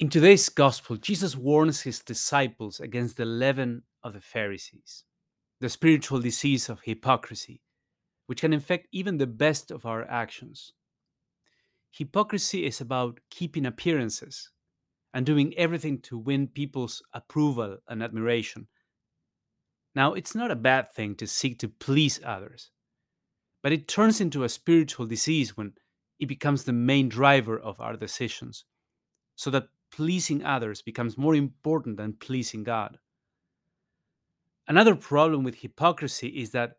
In today's gospel, Jesus warns his disciples against the leaven of the Pharisees, the spiritual disease of hypocrisy, which can infect even the best of our actions. Hypocrisy is about keeping appearances and doing everything to win people's approval and admiration. Now, it's not a bad thing to seek to please others, but it turns into a spiritual disease when it becomes the main driver of our decisions, so that pleasing others becomes more important than pleasing God. Another problem with hypocrisy is that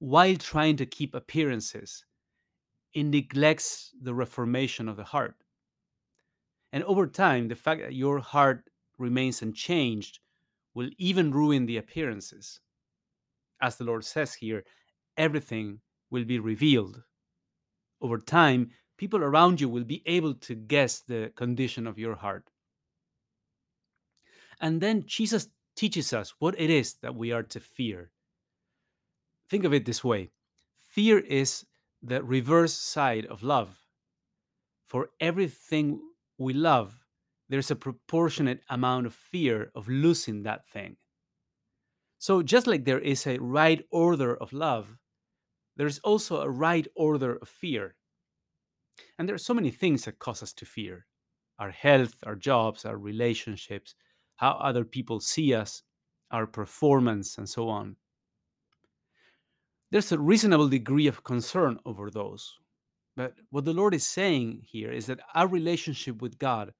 while trying to keep appearances, it neglects the reformation of the heart. And over time, the fact that your heart remains unchanged will even ruin the appearances. As the Lord says here, everything will be revealed. Over time, people around you will be able to guess the condition of your heart. And then Jesus teaches us what it is that we are to fear. Think of it this way fear is the reverse side of love. For everything we love, there's a proportionate amount of fear of losing that thing. So, just like there is a right order of love, there's also a right order of fear. And there are so many things that cause us to fear our health, our jobs, our relationships, how other people see us, our performance, and so on. There's a reasonable degree of concern over those. But what the Lord is saying here is that our relationship with God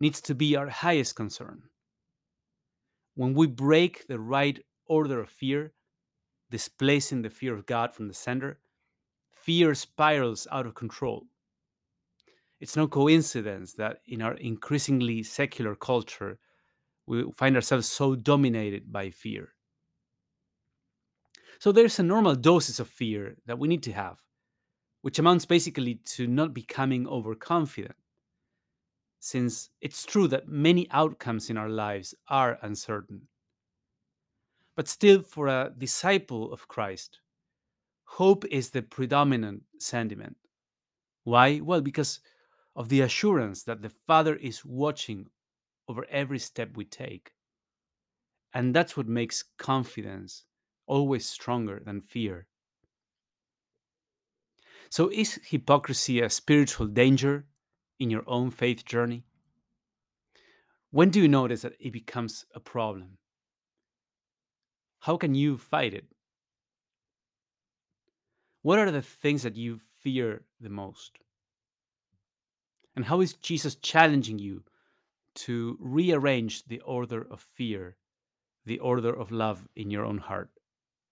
needs to be our highest concern. When we break the right order of fear, displacing the fear of God from the center, fear spirals out of control. It's no coincidence that in our increasingly secular culture, we find ourselves so dominated by fear. So there's a normal doses of fear that we need to have, which amounts basically to not becoming overconfident. Since it's true that many outcomes in our lives are uncertain. But still, for a disciple of Christ, hope is the predominant sentiment. Why? Well, because of the assurance that the Father is watching over every step we take. And that's what makes confidence always stronger than fear. So, is hypocrisy a spiritual danger in your own faith journey? When do you notice that it becomes a problem? How can you fight it? What are the things that you fear the most? And how is Jesus challenging you to rearrange the order of fear, the order of love in your own heart?